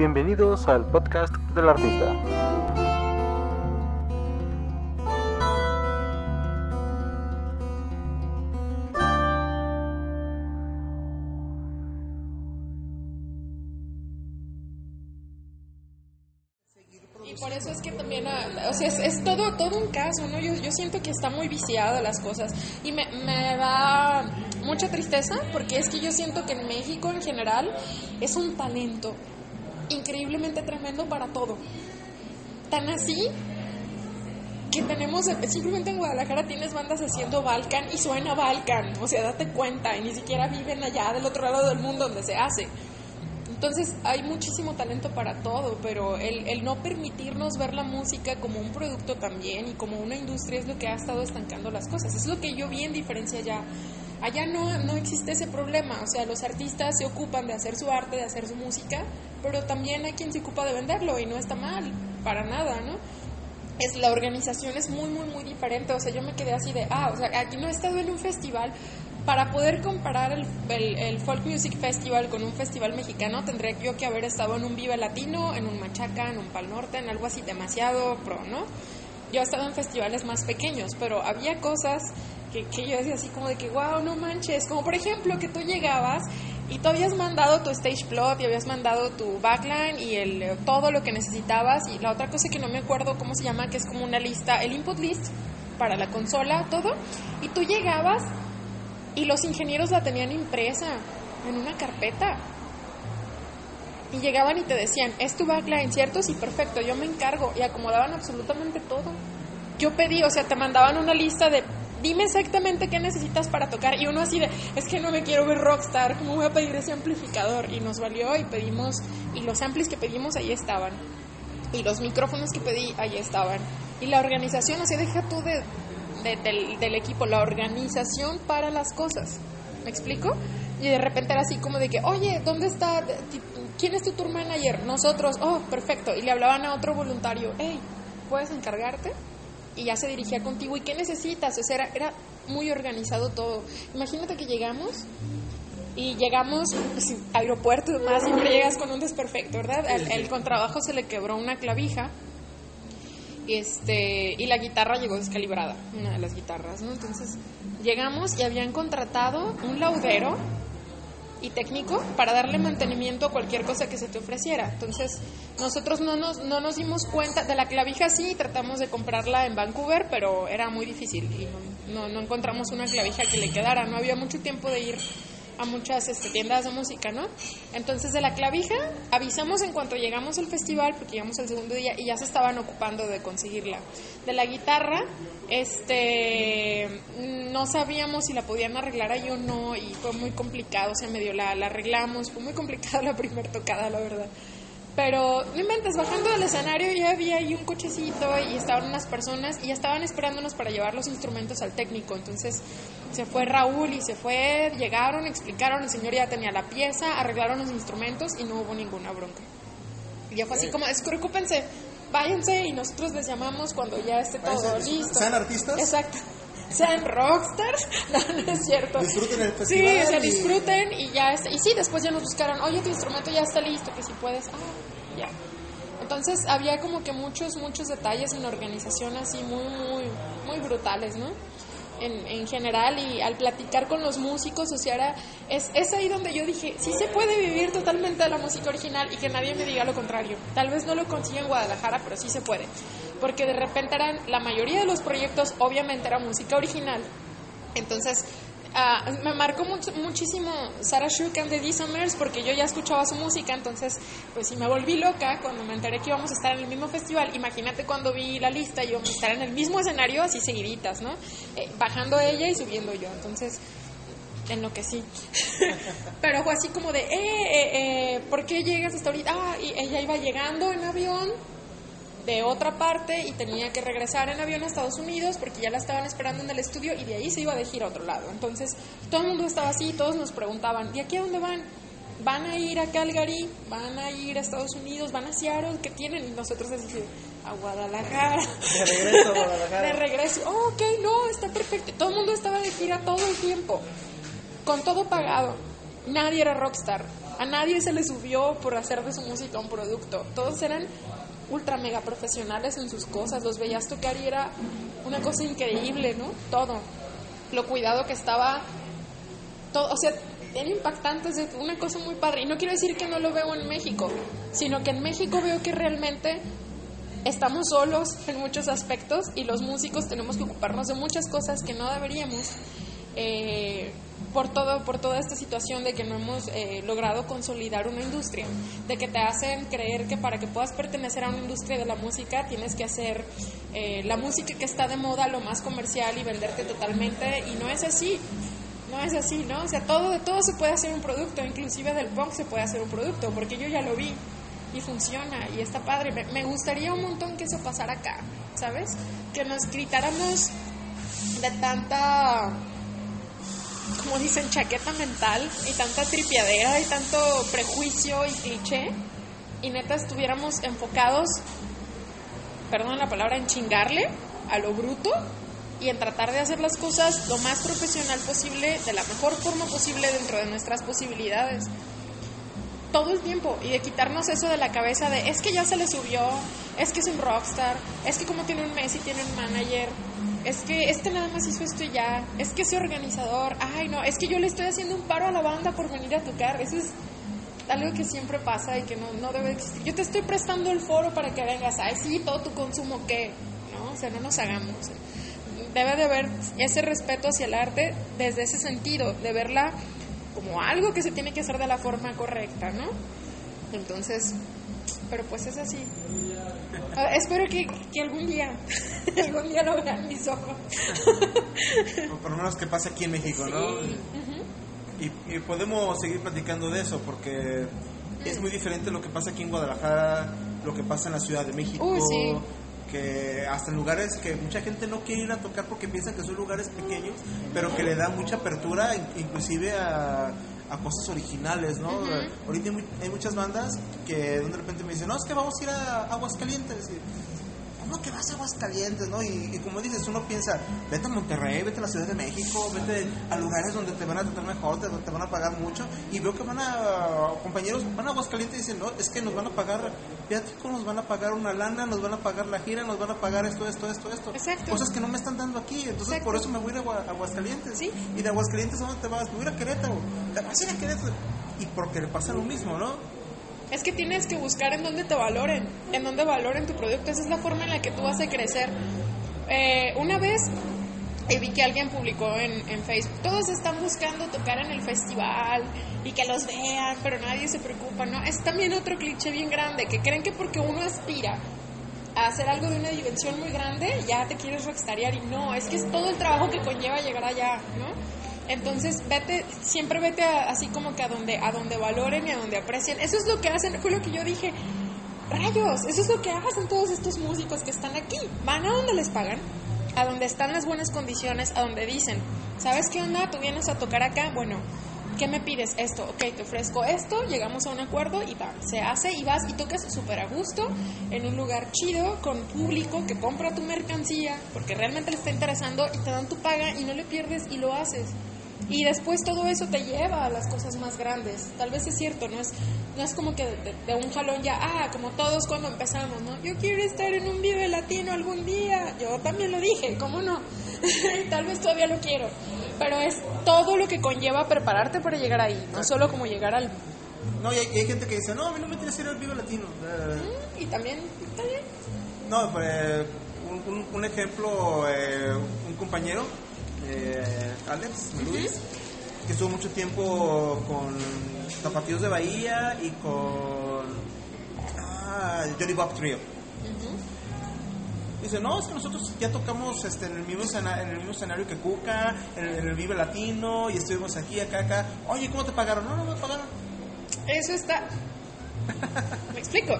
Bienvenidos al podcast del artista. Y por eso es que también, ah, o sea, es, todo, todo un caso, ¿no? Yo, yo siento que está muy viciada las cosas y me, me da mucha tristeza porque es que yo siento que en México en general es un talento increíblemente tremendo para todo. Tan así que tenemos, simplemente en Guadalajara tienes bandas haciendo Balkan y suena Balkan, o sea, date cuenta, y ni siquiera viven allá del otro lado del mundo donde se hace. Entonces hay muchísimo talento para todo, pero el, el, no permitirnos ver la música como un producto también y como una industria es lo que ha estado estancando las cosas. Es lo que yo vi en diferencia allá. Allá no, no existe ese problema, o sea, los artistas se ocupan de hacer su arte, de hacer su música, pero también hay quien se ocupa de venderlo y no está mal, para nada, ¿no? Es, la organización es muy, muy, muy diferente, o sea, yo me quedé así de, ah, o sea, aquí no he estado en un festival, para poder comparar el, el, Folk Music Festival con un festival mexicano, tendría yo que haber estado en un Viva Latino, en un Machaca, en un Pal Norte, en algo así demasiado pro, ¿no? Yo he estado en festivales más pequeños, pero había cosas que, yo decía así como de que, wow, no manches, como por ejemplo que tú llegabas y tú habías mandado tu stage plot y habías mandado tu backline y el, todo lo que necesitabas y la otra cosa que no me acuerdo cómo se llama, que es como una lista, el input list para la consola, todo, y tú llegabas y los ingenieros la tenían impresa en una carpeta. Y llegaban y te decían, es tu backline, ¿cierto? Sí, perfecto, yo me encargo. Y acomodaban absolutamente todo. Yo pedí, o sea, te mandaban una lista de, dime exactamente qué necesitas para tocar. Y uno así de, es que no me quiero ver rockstar, ¿cómo voy a pedir ese amplificador? Y nos valió y pedimos, y los amplis que pedimos ahí estaban. Y los micrófonos que pedí ahí estaban. Y la organización, o sea, deja tú de, de, del, del, equipo, la organización para las cosas. ¿Me explico? Y de repente era así como de que, oye, ¿dónde está? ¿Quién es tu tour manager? Nosotros, oh, perfecto. Y le hablaban a otro voluntario, hey, ¿puedes encargarte? Y ya se dirigía contigo, ¿y qué necesitas? O sea, era, era muy organizado todo. Imagínate que llegamos y llegamos pues, aeropuerto y demás, siempre llegas con un desperfecto, ¿verdad? El, el contrabajo se le quebró una clavija este, y la guitarra llegó descalibrada, una de las guitarras, ¿no? Entonces llegamos y habían contratado un laudero y técnico para darle mantenimiento a cualquier cosa que se te ofreciera. Entonces nosotros no nos, no nos dimos cuenta, de la clavija sí, tratamos de comprarla en Vancouver, pero era muy difícil y no, no, no encontramos una clavija que le quedara, no había mucho tiempo de ir a muchas este, tiendas de música, ¿no? Entonces de la clavija avisamos en cuanto llegamos al festival, porque llegamos el segundo día y ya se estaban ocupando de conseguirla. De la guitarra, este, no sabíamos si la podían arreglar ahí o no y fue muy complicado, o sea, medio la, la arreglamos, fue muy complicada la primera tocada, la verdad. Pero no inventes, bajando del escenario ya había ahí un cochecito y estaban unas personas y ya estaban esperándonos para llevar los instrumentos al técnico. Entonces se fue Raúl y se fue, llegaron, explicaron, el señor ya tenía la pieza, arreglaron los instrumentos y no hubo ninguna bronca. Y ya fue así como, despreocúpense, váyanse y nosotros les llamamos cuando ya esté todo listo. ¿Sean artistas? Exacto. Sean rockstars, no, no es cierto. Disfruten el festival. Sí, o sea, disfruten y ya está. Y sí, después ya nos buscaron, oye, tu instrumento ya está listo, que si puedes. Ah, ya. Entonces había como que muchos, muchos detalles en la organización así muy, muy, muy brutales, ¿no? En, en, general y al platicar con los músicos, o sea, era, es, es ahí donde yo dije, sí se puede vivir totalmente de la música original y que nadie me diga lo contrario. Tal vez no lo consiga en Guadalajara, pero sí se puede. Porque de repente eran, la mayoría de los proyectos obviamente era música original. Entonces, uh, me marcó mucho, muchísimo Sarah Shook and the D-Summers porque yo ya escuchaba su música, entonces pues sí me volví loca cuando me enteré que íbamos a estar en el mismo festival. Imagínate cuando vi la lista, íbamos a estar en el mismo escenario así seguiditas, ¿no? Eh, bajando ella y subiendo yo, entonces en lo que sí. Pero fue así como de, eh, eh, eh, ¿por qué llegas hasta ahorita? Ah, y ella iba llegando en avión de otra parte y tenía que regresar en avión a Estados Unidos porque ya la estaban esperando en el estudio y de ahí se iba de gira a otro lado. Entonces todo el mundo estaba así, todos nos preguntaban, ¿y aquí a dónde van? ¿Van a ir a Calgary? ¿Van a ir a Estados Unidos? ¿Van a Seattle? ¿Qué tienen? Y nosotros decimos, a Guadalajara. De regreso a Guadalajara. De regreso. Oh, ok, no, está perfecto. Todo el mundo estaba de gira todo el tiempo, con todo pagado. Nadie era rockstar A nadie se le subió por hacer de su música un producto. Todos eran ultra mega profesionales en sus cosas. Los veías tocar era una cosa increíble, ¿no? Todo. Lo cuidado que estaba. Todo, o sea, era impactante, es una cosa muy padre. Y no quiero decir que no lo veo en México, sino que en México veo que realmente estamos solos en muchos aspectos y los músicos tenemos que ocuparnos de muchas cosas que no deberíamos. Eh, por todo por toda esta situación de que no hemos eh, logrado consolidar una industria de que te hacen creer que para que puedas pertenecer a una industria de la música tienes que hacer eh, la música que está de moda lo más comercial y venderte totalmente y no es así no es así no o sea todo de todo se puede hacer un producto inclusive del punk se puede hacer un producto porque yo ya lo vi y funciona y está padre. Me, me gustaría un montón que eso pasara acá sabes que nos gritáramos de tanta como dicen, chaqueta mental y tanta tripiadera y tanto prejuicio y cliché y neta estuviéramos enfocados, perdón la palabra, en chingarle a lo bruto y en tratar de hacer las cosas lo más profesional posible, de la mejor forma posible dentro de nuestras posibilidades. Todo el tiempo y de quitarnos eso de la cabeza de es que ya se le subió, es que es un rockstar, es que como tiene un mes y tiene un manager, es que este nada más hizo esto y ya, es que ese organizador, ay no, es que yo le estoy haciendo un paro a la banda por venir a tocar, eso es algo que siempre pasa y que no, no debe existir. Yo te estoy prestando el foro para que vengas, ay sí, todo tu consumo, ¿qué? ¿No? O sea, no nos hagamos. Debe de haber ese respeto hacia el arte desde ese sentido, de verla como algo que se tiene que hacer de la forma correcta, ¿no? Entonces, pero pues es así. Ah, espero que, que, algún día, algún día lo vean mis ojos. o por lo menos que pase aquí en México, sí. ¿no? Uh -huh. y, y, podemos seguir platicando de eso porque es muy diferente lo que pasa aquí en Guadalajara, lo que pasa en la Ciudad de México. Uh, sí. que hasta en lugares que mucha gente no quiere ir a tocar porque piensa que son lugares pequeños, pero que le da mucha apertura inclusive a, a cosas originales, ¿no? Uh -huh. Ahorita hay, hay, muchas bandas que de repente me dicen, no, es que vamos a ir a Aguascalientes. Y, ¿Cómo que vas a Aguascalientes, no? Y, y, como dices, uno piensa, vete a Monterrey, vete a la Ciudad de México, vete a lugares donde te van a tratar mejor, te, te van a pagar mucho. Y veo que van a, compañeros, van a Aguascalientes y dicen, no, es que nos van a pagar, viático, nos van a pagar una lana, nos van a pagar la gira, nos van a pagar esto, esto, esto, esto. Exacto. Cosas que no me están dando aquí. Entonces, Exacto. por eso me voy a ir a Aguascalientes. ¿Sí? Y de Aguascalientes, ¿a dónde te vas? Me voy a ir a Querétaro. Te vas a ir a Querétaro. Y porque le pasa lo mismo, ¿no? Es que tienes que buscar en dónde te valoren, en dónde valoren tu producto. Esa es la forma en la que tú vas a crecer. Eh, una vez eh, vi que alguien publicó en, Facebook, todos están buscando tocar en el festival y que los vean, pero nadie se preocupa, ¿no? Es también otro cliché bien grande, que creen que porque uno aspira a hacer algo de una dimensión muy grande, ya te quieres rockstarear y no, es que es todo el trabajo que conlleva llegar allá, ¿no? Entonces, vete, siempre vete a, así como que a donde, a donde valoren y a donde aprecien. Eso es lo que hacen, fue lo que yo dije. Rayos, eso es lo que hacen todos estos músicos que están aquí. Van a donde les pagan, a donde están las buenas condiciones, a donde dicen, ¿sabes qué onda? Tú vienes a tocar acá, bueno, ¿qué me pides? Esto, ok, te ofrezco esto, llegamos a un acuerdo y va, se hace y vas y tocas súper a gusto en un lugar chido, con público que compra tu mercancía, porque realmente le está interesando y te dan tu paga y no le pierdes y lo haces. Y después todo eso te lleva a las cosas más grandes. Tal vez es cierto, no es, no es como que de, de un jalón ya, ah, como todos cuando empezamos, ¿no? Yo quiero estar en un Vive Latino algún día. Yo también lo dije, ¿cómo no? Tal vez todavía lo quiero. Pero es todo lo que conlleva prepararte para llegar ahí, no solo como llegar al... No, y hay, y hay gente que dice, no, a mí no me interesa ir al Vive Latino. Mm, y también, está bien. No, pues, un, un, un ejemplo, eh, un compañero eh, Alex Luis, que estuvo mucho tiempo con Tapatíos de Bahía y con ah, Johnny Bob Trio. Dice, no, es que nosotros ya tocamos este, en, el mismo escenario, en el mismo escenario que Cuca, en el, en el, Vive Latino, y estuvimos aquí, acá, acá. Oye, ¿cómo te pagaron? No, no me pagaron. Eso está... ¿Me explico?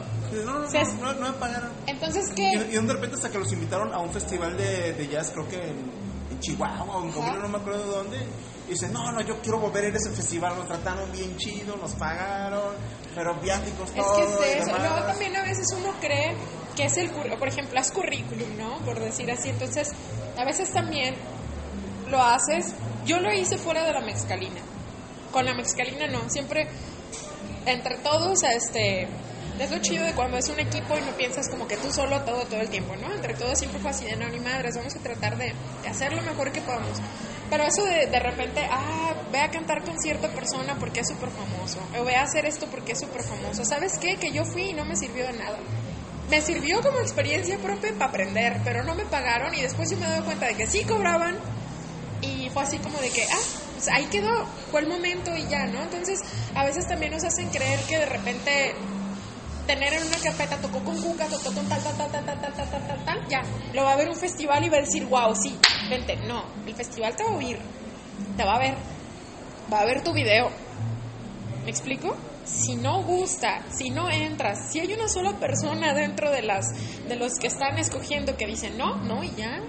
No, no, O sea, no, no, no me pagaron. Entonces, ¿qué? y de repente hasta que los invitaron a un festival de, de jazz, creo que en Chihuahua o en. Coahuila, no me acuerdo de dónde. Y dice, no, no, yo quiero volver a ir a ese festival, nos trataron bien chido, nos pagaron, pero viáticos, Es todo. que y es eso. demás". Luego también a veces uno cree que es el currículum, por ejemplo, haz currículum, ¿no? Por decir así. Entonces, a veces también lo haces. Yo lo hice fuera de la mezcalina. Con la mezcalina no. Siempre entre todos, este, es lo chido de cuando es un equipo y no piensas como que tú solo todo, todo el tiempo, ¿no? Entre todos siempre fue así de, no, ni madres, vamos a tratar de, de hacer lo mejor que podamos. Pero eso de, de repente, ah, ve a cantar con cierta persona porque es súper famoso, o ve a hacer esto porque es súper famoso. ¿Sabes qué? Que yo fui y no me sirvió de nada. Me sirvió como experiencia propia para aprender, pero no me pagaron y después yo me doy cuenta de que sí cobraban y fue así como de que, ah, pues ahí quedó, fue el momento y ya, ¿no? Entonces, a veces también nos hacen creer que de repente tener en una carpeta tocó con Cuca, tocó con tal, tal, tal, tal, tal, tal, tal, tal, tal, tal, ya, lo va a ver un festival y va a decir, wow, sí, vente, no, el festival te va a oír, te va a ver, va a ver tu video, ¿me explico? Si no gusta, si no entras, si hay una sola persona dentro de las de los que están escogiendo que dicen no, no y ya,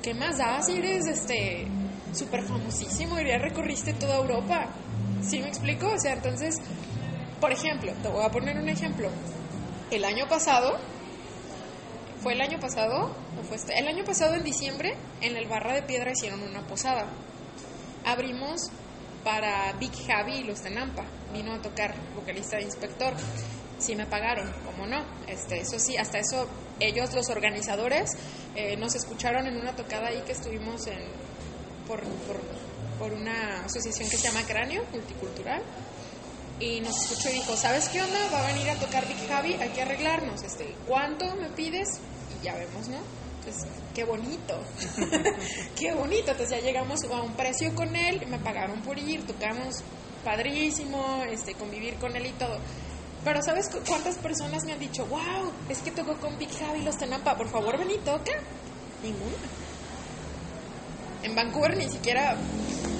¿qué más da si eres este súper famosísimo y ya recorriste toda Europa? ¿Sí me explico? O sea, entonces, por ejemplo, te voy a poner un ejemplo. El año pasado, ¿fue el año pasado? ¿O fue este? El año pasado en diciembre, en el Barra de Piedra hicieron una posada. Abrimos para Big Javi y los Tenampa. Vino a tocar vocalista de Inspector. Sí me pagaron, como no. Este, eso sí, hasta eso ellos, los organizadores, eh, nos escucharon en una tocada ahí que estuvimos en, por, por, por una asociación que se llama Cráneo Multicultural. Y nos escuchó y dijo, ¿sabes qué onda? Va a venir a tocar Big Javi, hay que arreglarnos. Este, ¿Cuánto me pides? Y ya vemos, ¿no? Entonces, qué bonito. qué bonito. Entonces ya llegamos a un precio con él, me pagaron por ir, tocamos padrísimo, este, convivir con él y todo. Pero ¿sabes cu- cuántas personas me han dicho, wow, es que tocó con Big Javi los Tenampa, por favor ven y toca? Ninguna. En Vancouver ni siquiera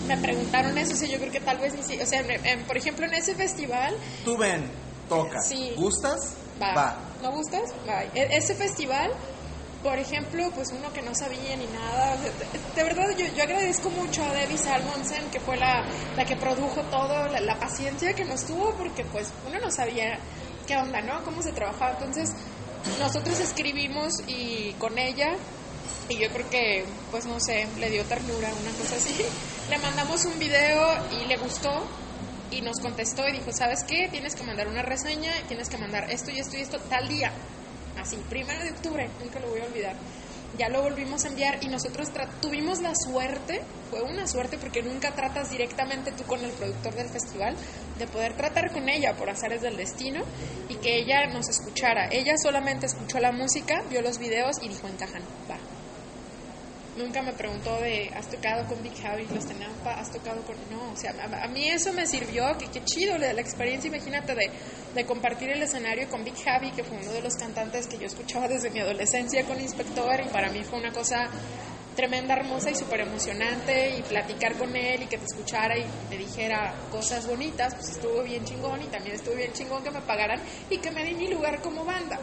me preguntaron eso, o sea, yo creo que tal vez ni si, o sea, en- en- por ejemplo, en ese festival, Tú ven, toca. Sí. ¿Gustas? va. ¿No gustas? Va. E- ese festival, por ejemplo, pues uno que no sabía ni nada, o sea, de, de verdad yo, yo agradezco mucho a Debbie Salmonsen, que fue la, la que produjo todo, la, la paciencia que nos tuvo, porque pues uno no sabía qué onda, ¿no? Cómo se trabajaba. Entonces, nosotros escribimos y con ella y yo creo que, pues no sé, le dio ternura, una cosa así. Le mandamos un video y le gustó y nos contestó y dijo, ¿sabes qué? Tienes que mandar una reseña, tienes que mandar esto y esto y esto tal día. Así, primero de octubre, nunca lo voy a olvidar. Ya lo volvimos a enviar y nosotros tuvimos la suerte, fue una suerte porque nunca tratas directamente tú con el productor del festival, de poder tratar con ella por azares del destino y que ella nos escuchara. Ella solamente escuchó la música, vio los videos y dijo, encajan, va. Nunca me preguntó de, ¿has tocado con Big Javi, los Tenampa? ¿Has tocado con...? No, o sea, a, a mí eso me sirvió, que qué chido la, la experiencia, imagínate, de, de compartir el escenario con Big Javi, que fue uno de los cantantes que yo escuchaba desde mi adolescencia con Inspector, y para mí fue una cosa tremenda, hermosa y súper emocionante, y platicar con él y que te escuchara y te dijera cosas bonitas, pues estuvo bien chingón, y también estuvo bien chingón que me pagaran y que me di mi lugar como banda.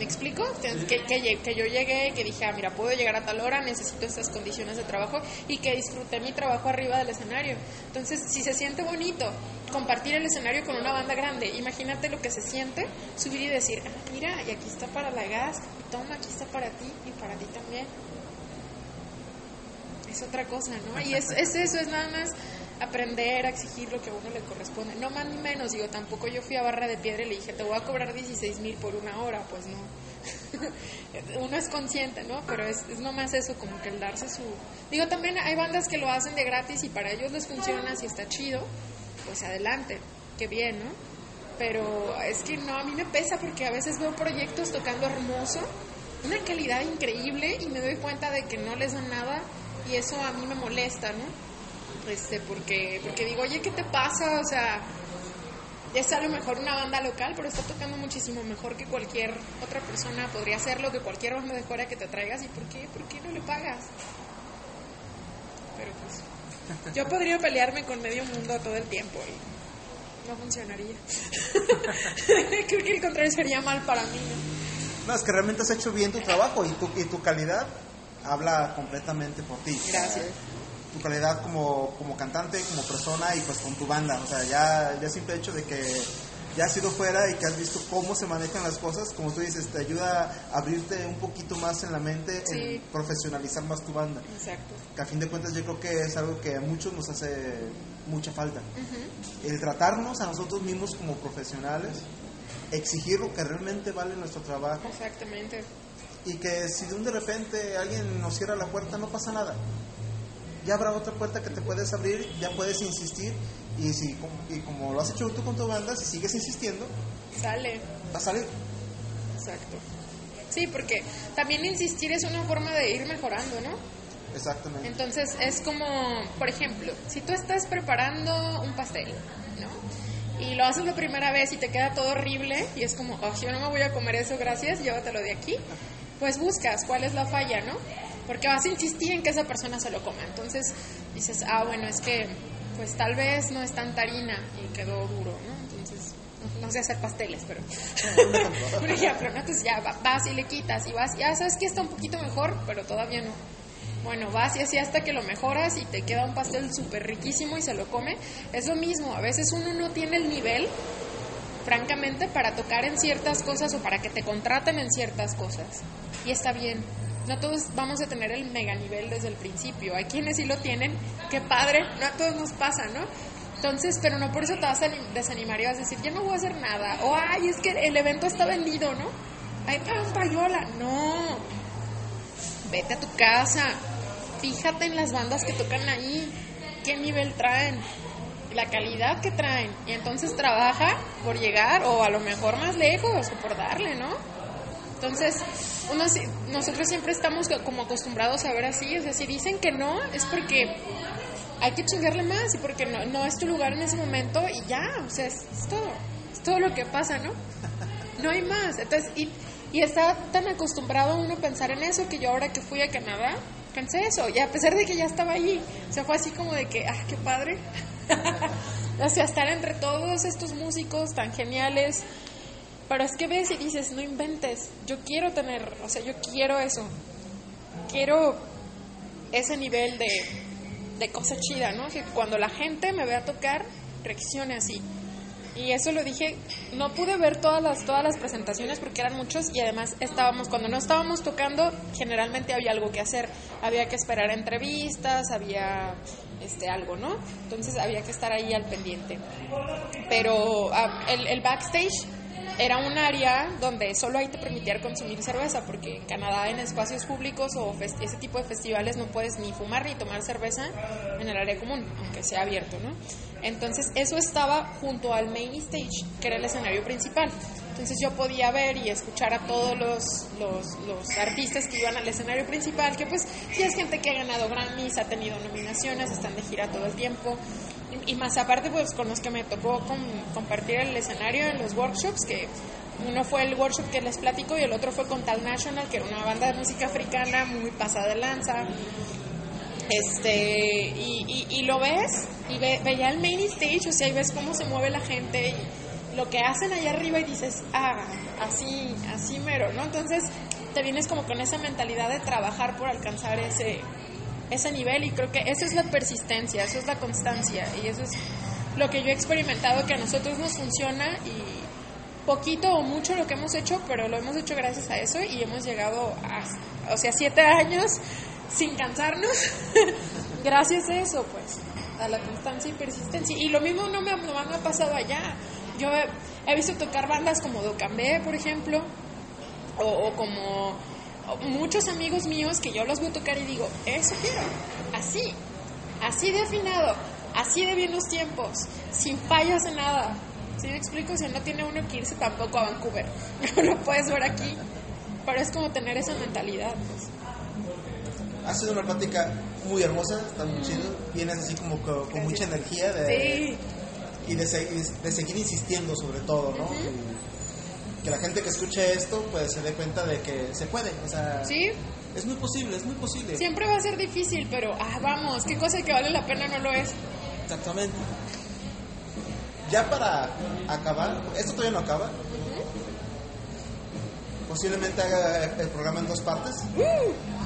¿Me explico? Que, que yo llegué, que dije, ah, mira, puedo llegar a tal hora, necesito estas condiciones de trabajo y que disfruté mi trabajo arriba del escenario. Entonces, si se siente bonito compartir el escenario con una banda grande, imagínate lo que se siente subir y decir, ah, mira, y aquí está para la gas, y toma, aquí está para ti y para ti también. Es otra cosa, ¿no? Y es, es eso, es nada más aprender a exigir lo que a uno le corresponde. No más ni menos, digo, tampoco yo fui a Barra de Piedra y le dije, te voy a cobrar 16 mil por una hora, pues no. uno es consciente, ¿no? Pero es, es nomás eso, como que el darse su... Digo, también hay bandas que lo hacen de gratis y para ellos les funciona, si está chido, pues adelante, qué bien, ¿no? Pero es que no, a mí me pesa porque a veces veo proyectos tocando hermoso, una calidad increíble y me doy cuenta de que no les dan nada y eso a mí me molesta, ¿no? Este, porque, porque digo, oye, ¿qué te pasa? O sea, es a lo mejor una banda local, pero está tocando muchísimo mejor que cualquier otra persona podría hacerlo, que cualquier banda de fuera que te traigas. ¿Y por qué? ¿Por qué no le pagas? Pero pues, yo podría pelearme con medio mundo todo el tiempo y no funcionaría. Creo que el contrario sería mal para mí, ¿no? No, es que realmente has hecho bien tu trabajo y tu, y tu calidad habla completamente por ti. Gracias. Tu calidad como, como cantante, como persona y pues con tu banda. O sea, ya, ya simple hecho de que ya has ido fuera y que has visto cómo se manejan las cosas, como tú dices, te ayuda a abrirte un poquito más en la mente, Sí. en profesionalizar más tu banda. Exacto. Que a fin de cuentas yo creo que es algo que a muchos nos hace mucha falta. El tratarnos a nosotros mismos como profesionales, exigir lo que realmente vale nuestro trabajo Exactamente. y que si de un de repente alguien nos cierra la puerta no pasa nada. Ya habrá otra puerta que te puedes abrir, ya puedes insistir y, si, y como lo has hecho tú con tu banda, si sigues insistiendo, Sale. va a salir. Exacto. Sí, porque también insistir es una forma de ir mejorando, ¿no? Exactamente. Entonces es como, por ejemplo, si tú estás preparando un pastel, ¿no? Y lo haces la primera vez y te queda todo horrible y es como, oh, yo no me voy a comer eso, gracias, llévatelo de aquí. Pues buscas cuál es la falla, ¿no? Porque vas a insistir en que esa persona se lo coma. Entonces dices, ah, bueno, es que pues tal vez no es tanta harina y quedó duro, ¿no? Entonces, no, sé hacer pasteles, pero un ejemplo, ¿no? Entonces ya va- vas y le quitas y vas, ya sabes que está un poquito mejor, pero todavía no. Bueno, vas y así hasta que lo mejoras y te queda un pastel súper riquísimo y se lo come. Es lo mismo, a veces uno no tiene el nivel, francamente, para tocar en ciertas cosas o para que te contraten en ciertas cosas. Y está bien. No todos vamos a tener el mega nivel desde el principio. Hay quienes sí lo tienen, qué padre, no a todos nos pasa, ¿no? Entonces, pero no por eso te vas a anim- desanimar y vas a decir, ya no voy a hacer nada. O, ay, es que el evento está vendido, ¿no? Ay, un payola. No, vete a tu casa, fíjate en las bandas que tocan ahí, qué nivel traen, la calidad que traen, y entonces trabaja por llegar o a lo mejor más lejos por darle, ¿no? Entonces, uno, si- nosotros siempre estamos co- como acostumbrados a ver así, es decir, dicen que no, es porque hay que chingarle más y porque no, no es tu lugar en ese momento y ya, o sea, es, es todo, es todo lo que pasa, ¿no? No hay más. Entonces, y, y está tan acostumbrado uno a pensar en eso que yo ahora que fui a Canadá, pensé eso. Y a pesar de que ya estaba allí, o sea, fue así como de que, ah, qué padre. o sea, estar entre todos estos músicos tan geniales. Pero es que ves y dices, no inventes, yo quiero tener, o sea, yo quiero eso. Quiero ese nivel de, de cosa chida, ¿no? Que cuando la gente me vea tocar, reaccione así. Y eso lo dije, no pude ver todas las, todas las presentaciones porque eran muchos y además estábamos, cuando no estábamos tocando, generalmente había algo que hacer. Había que esperar entrevistas, había este algo, ¿no? Entonces había que estar ahí al pendiente. Pero ah, el, el backstage era un área donde solo ahí te permitían consumir cerveza, porque en Canadá en espacios públicos o ese tipo de festivales no puedes ni fumar ni tomar cerveza en el área común, aunque sea abierto, ¿no? Entonces eso estaba junto al main stage, que era el escenario principal. Entonces yo podía ver y escuchar a todos los, los, los artistas que iban al escenario principal, que pues sí es gente que ha ganado Grammys, ha tenido nominaciones, están de gira todo el tiempo. Y, más aparte, pues con los que me tocó com- compartir el escenario en los workshops, que uno fue el workshop que les platico y el otro fue con Tal National, que era una banda de música africana muy pasada de lanza. Este, y lo ves, y ve- veía el main stage, o sea, y ves cómo se mueve la gente y lo que hacen allá arriba y dices, ah, así, así mero, ¿no? Entonces te vienes como con esa mentalidad de trabajar por alcanzar ese, ese nivel y creo que eso es la persistencia, eso es la constancia y eso es lo que yo he experimentado que a nosotros nos funciona y poquito o mucho lo que hemos hecho, pero lo hemos hecho gracias a eso y hemos llegado a, o sea, siete años sin cansarnos, gracias a eso, pues, a la constancia y persistencia. Y lo mismo no me, no me ha pasado allá. Yo he, visto tocar bandas como Docambé, por ejemplo, o, como muchos amigos míos que yo los veo tocar y digo, eso quiero, así, así de afinado, así de bien los tiempos, sin fallas de nada. ¿Sí me explico? O sea, no tiene uno que irse tampoco a Vancouver, no lo puedes ver aquí, pero es como tener esa mentalidad. Pues. Ha sido una plática muy hermosa, está muy chido. Vienes así como co- con, mucha energía de, Sí, y de, se- de seguir insistiendo sobre todo, ¿no? Que la gente que escuche esto pues se dé cuenta de que se puede, o sea, sí, es muy posible, es muy posible. siempre va a ser difícil, pero ah, vamos, qué cosa que vale la pena no lo es. Exactamente. Ya para acabar, esto todavía no acaba. Posiblemente haga el programa en dos partes.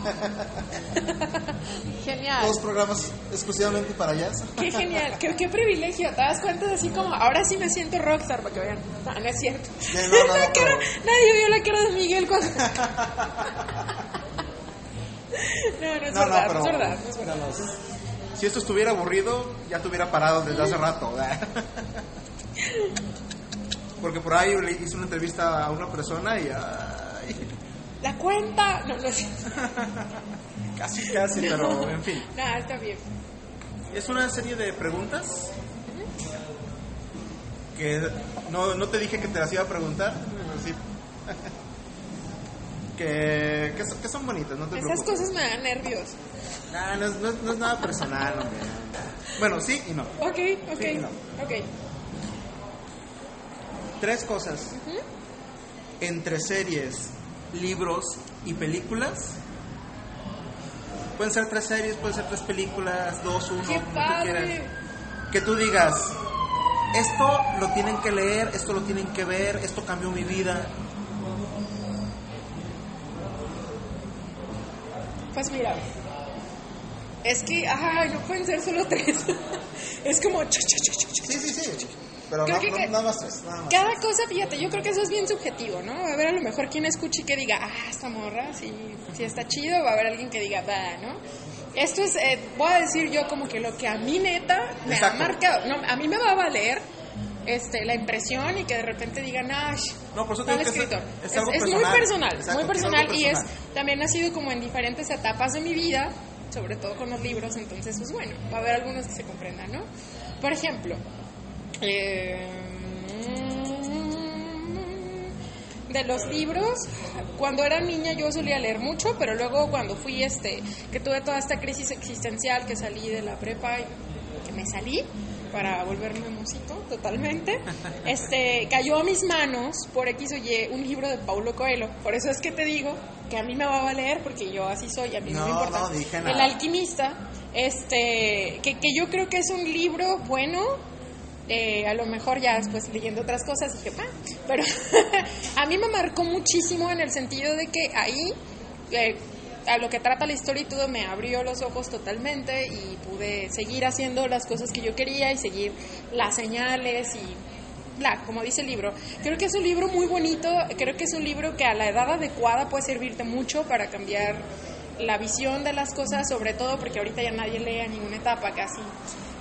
Genial. Dos programas exclusivamente para jazz. Qué genial, qué, qué privilegio, te das cuenta así como, ahora sí me siento rockstar, para que vean, no, no es cierto. Sí, no, no, no, La cara- pero- Nadie vio la cara de Miguel cuando... No, no es verdad, no, es verdad, no es verdad. no, no, Si esto estuviera aburrido, ya te hubiera parado desde hace rato. Porque por ahí le hice una entrevista a una persona y ay, La cuenta, no, no es casi, casi, pero en fin. Nada, está bien. Es una serie de preguntas que no, no te dije que te las iba a preguntar. pero sí. que, que, son, que son bonitas, no te Esas preocupes. cosas me dan nervios. Nah, no, es, no es- no es nada personal, hombre. Bueno, sí y no. Ok, ok, Sí, no. ok. Tres cosas. Entre series, libros y películas. Pueden ser tres series, pueden ser tres películas, dos, uno, ¡Qué como tú padre! quieras. Que tú digas, esto lo tienen que leer, esto lo tienen que ver, esto cambió mi vida. Pues mira, es que, ay, no pueden ser solo tres. es como... Sí, sí, sí. Pero Creo no- que- no- nada más tres, nada más. Cada cosa, fíjate, yo creo que eso es bien subjetivo, ¿no? Va a haber a lo mejor quien escuche y que diga, ah, esta morra, sí, sí está chido, va a haber alguien que diga, va, ¿no? Esto es, eh, voy a decir yo como que lo que a mí neta me Exacto. ha marcado, no, a mí me va a valer este, la impresión y que de repente digan, ah, No, por eso tal es- escritor. es Es, algo es muy personal. personal, Exacto, muy es personal algo y es, personal. también ha sido como en diferentes etapas de mi vida, sobre todo con los libros, entonces, pues bueno, va a haber algunos que se comprendan, ¿no? Por ejemplo, eh, de los libros, cuando era niña yo solía leer mucho, pero luego cuando fui, este, que tuve toda esta crisis existencial, que salí de la prepa y que me salí para volverme músico totalmente, este, cayó a mis manos por X o Y un libro de Paulo Coelho. Por eso es que te digo que a mí me va a valer porque yo así soy, a mí no, me No, importa. no dije El alquimista, este, que, que yo creo que es un libro bueno, eh, a lo mejor ya después leyendo otras cosas dije, "Ah", pero a mí me marcó muchísimo en el sentido de que ahí, eh, a lo que trata la historia y todo, me abrió los ojos totalmente y pude seguir haciendo las cosas que yo quería y seguir las señales y bla, como dice el libro. Creo que es un libro muy bonito, creo que es un libro que a la edad adecuada puede servirte mucho para cambiar la visión de las cosas, sobre todo porque ahorita ya nadie lee a ninguna etapa casi.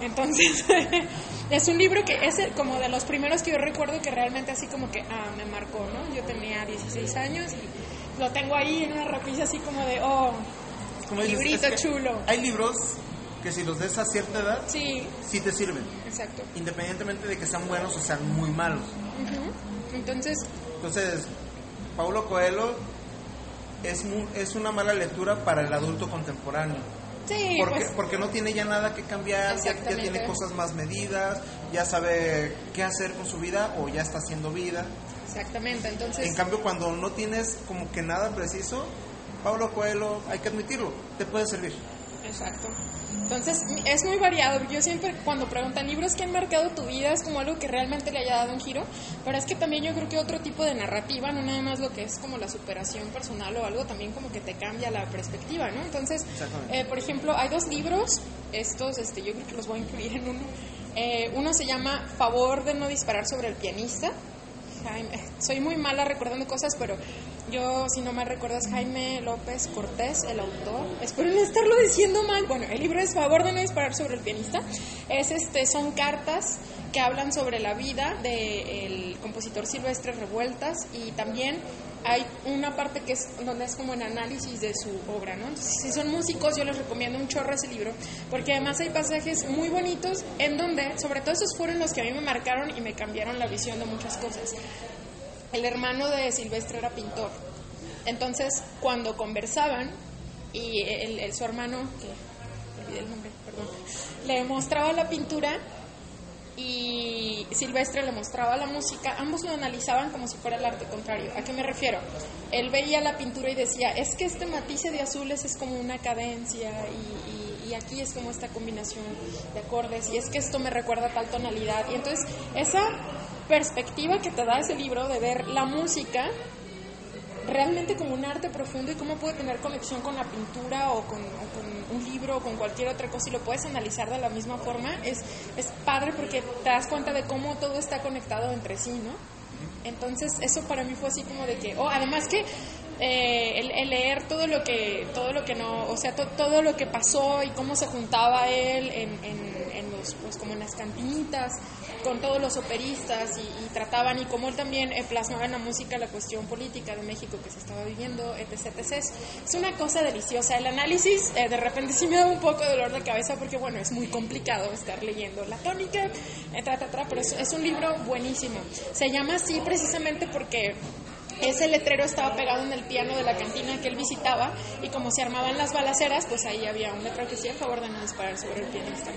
Entonces, es un libro que es como de los primeros que yo recuerdo que realmente así como que ah, me marcó, ¿no? Yo tenía 16 años y lo tengo ahí en una repisa así como de, oh, Como dices, librito es que chulo. Hay libros que si los des a cierta edad, Sí, sí te sirven. exacto. Independientemente de que sean buenos o sean muy malos. Entonces, Entonces, Paulo Coelho es, mu- es una mala lectura para el adulto contemporáneo. Sí, porque, pues, porque no tiene ya nada que cambiar, ya, ya tiene cosas más medidas, ya sabe qué hacer con su vida o ya está haciendo vida. exactamente. Entonces, En cambio, cuando no tienes como que nada preciso, Paulo Coelho, hay que admitirlo, te puede servir. Exacto. Entonces, es muy variado. Yo siempre, cuando preguntan libros que han marcado tu vida, es como algo que realmente le haya dado un giro. Pero es que también yo creo que otro tipo de narrativa, no nada más lo que es como la superación personal o algo, también como que te cambia la perspectiva, ¿no? Entonces, eh, por ejemplo, hay dos libros, estos, este, yo creo que los voy a incluir en uno. Eh, uno se llama Favor de no disparar sobre el pianista. Jaime, soy muy mala recordando cosas, pero yo, si no me recuerdas, Jaime López Cortés, el autor. Espero no estarlo diciendo mal. Bueno, el libro es Favor de no disparar sobre el pianista. Es este, son cartas que hablan sobre la vida del compositor Silvestre Revueltas y también hay una parte que es donde es como el análisis de su obra, ¿no? Entonces, si son músicos, yo les recomiendo un chorro ese libro, porque además hay pasajes muy bonitos en donde, sobre todo esos fueron los que a mí me marcaron y me cambiaron la visión de muchas cosas. El hermano de Silvestre era pintor, entonces cuando conversaban y el, su hermano, que le mostraba la pintura y Silvestre le mostraba la música, ambos lo analizaban como si fuera el arte contrario. ¿A qué me refiero? Él veía la pintura y decía, es que este matice de azules es como una cadencia y, y- y aquí es como esta combinación de acordes y es que esto me recuerda a tal tonalidad. Y entonces esa perspectiva que te da ese libro de ver la música realmente como un arte profundo y cómo puede tener conexión con la pintura o con, un libro o con cualquier otra cosa y lo puedes analizar de la misma forma, es, es padre porque te das cuenta de cómo todo está conectado entre sí, ¿no? Entonces eso para mí fue así como de que, oh, además que eh, el, el leer todo lo que, todo lo que no, o sea, to- todo lo que pasó y cómo se juntaba él en, en, en los, pues como en las cantinitas con todos los operistas y, trataban y cómo él también eh, plasmaba en la música la cuestión política de México que se estaba viviendo, etc. etc. Es, una cosa deliciosa. El análisis eh, de repente sí me da un poco de dolor de cabeza porque, bueno, es muy complicado estar leyendo la tónica, etc. pero es, es un libro buenísimo. Se llama así precisamente porque ese letrero estaba pegado en el piano de la cantina que él visitaba y como se armaban las balaceras, pues ahí había un letrero que decía a favor de no disparar sobre el pianista.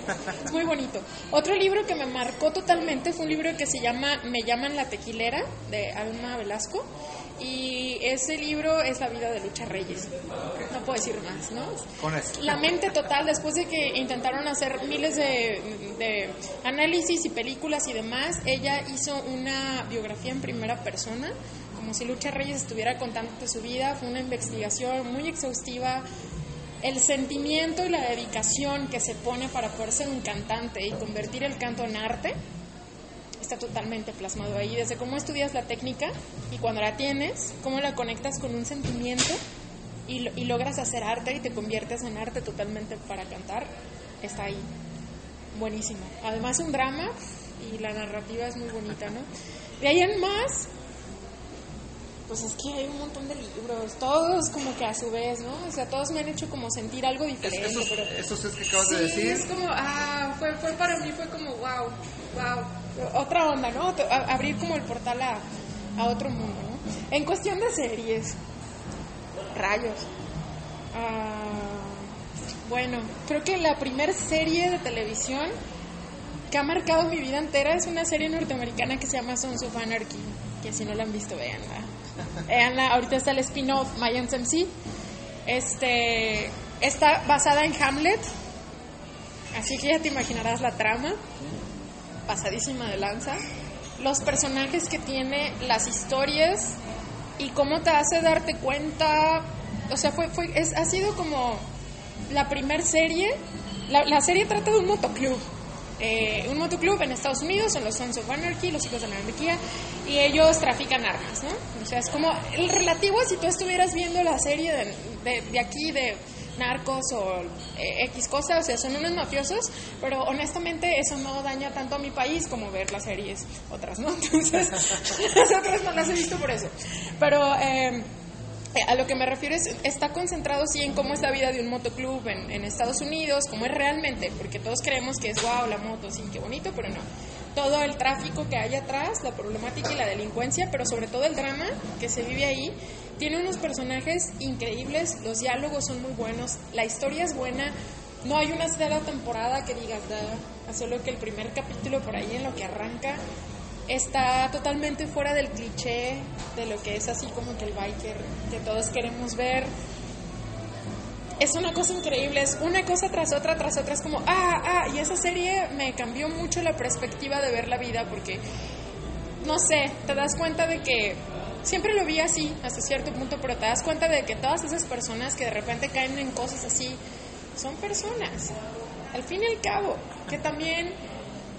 Es muy bonito. Otro libro que me marcó totalmente fue un libro que se llama Me llaman la tequilera de Alma Velasco y ese libro es la vida de Lucha Reyes. No puedo decir más, ¿no? Con eso. La mente total, después de que intentaron hacer miles de, de análisis y películas y demás, ella hizo una biografía en primera persona, como si Lucha Reyes estuviera contándote su vida. Fue una investigación muy exhaustiva. El sentimiento y la dedicación que se pone para poder ser un cantante y convertir el canto en arte está totalmente plasmado ahí, desde cómo estudias la técnica y cuando la tienes, cómo la conectas con un sentimiento y, lo- y logras hacer arte y te conviertes en arte totalmente para cantar, está ahí. Buenísimo. Además un drama y la narrativa es muy bonita, ¿no? De ahí en más, pues es que hay un montón de libros, todos como que a su vez, ¿no? O sea, todos me han hecho como sentir algo diferente, esos, pero... esos es que acabas Sí, de decir. es como, ah, fue, fue para mí, fue como, wow, wow, otra onda, ¿no? Abrir como el portal a, a otro mundo, ¿no? En cuestión de series, rayos. Ah, bueno, creo que la primera serie de televisión que ha marcado mi vida entera es una serie norteamericana que se llama Sons of Anarchy, que si no la han visto, véanla. Véanla, ahorita está el spin-off Mayans MC. Este, está basada en Hamlet, así que ya te imaginarás la trama, pasadísima de lanza. Los personajes que tiene, las historias y cómo te hace darte cuenta, o sea, fue, fue, es, ha sido como la primer serie, la, la serie trata de un motoclub, eh, un motoclub en Estados Unidos, son los Sons of Anarchy, los hijos de la anarquía, y ellos trafican armas, ¿no? O sea, es como el relativo si tú estuvieras viendo la serie de, de, de aquí, de narcos o eh, X cosas, o sea, son unos mafiosos, pero honestamente eso no daña tanto a mi país como ver las series otras, ¿no? Entonces, las otras no las he visto por eso. Pero... Eh, a lo que me refiero es, está concentrado sí en cómo es la vida de un motoclub en, en Estados Unidos, cómo es realmente, porque todos creemos que es wow la moto, sí, qué bonito, pero no. Todo el tráfico que hay atrás, la problemática y la delincuencia, pero sobre todo el drama que se vive ahí, tiene unos personajes increíbles, los diálogos son muy buenos, la historia es buena, no hay una sola temporada que digas, da, solo que el primer capítulo por ahí en lo que arranca está totalmente fuera del cliché de lo que es así como que el biker que todos queremos ver. Es una cosa increíble, es una cosa tras otra, tras otra, es como, ah, ah, y esa serie me cambió mucho la perspectiva de ver la vida porque, no sé, te das cuenta de que, siempre lo vi así hasta cierto punto, pero te das cuenta de que todas esas personas que de repente caen en cosas así, son personas, al fin y al cabo, que también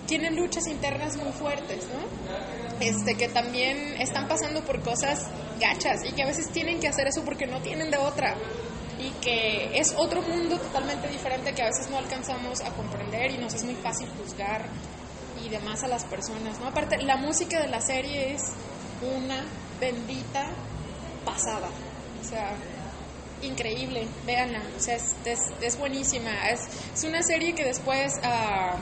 tienen luchas internas muy fuertes, ¿no? Este, que también están pasando por cosas gachas y que a veces tienen que hacer eso porque no tienen de otra. Y que es otro mundo totalmente diferente que a veces no alcanzamos a comprender y nos es muy fácil juzgar y demás a las personas, ¿no? Aparte, la música de la serie es una bendita pasada, o sea, increíble, véanla, o sea, es, es, es buenísima, es, es una serie que después... Uh,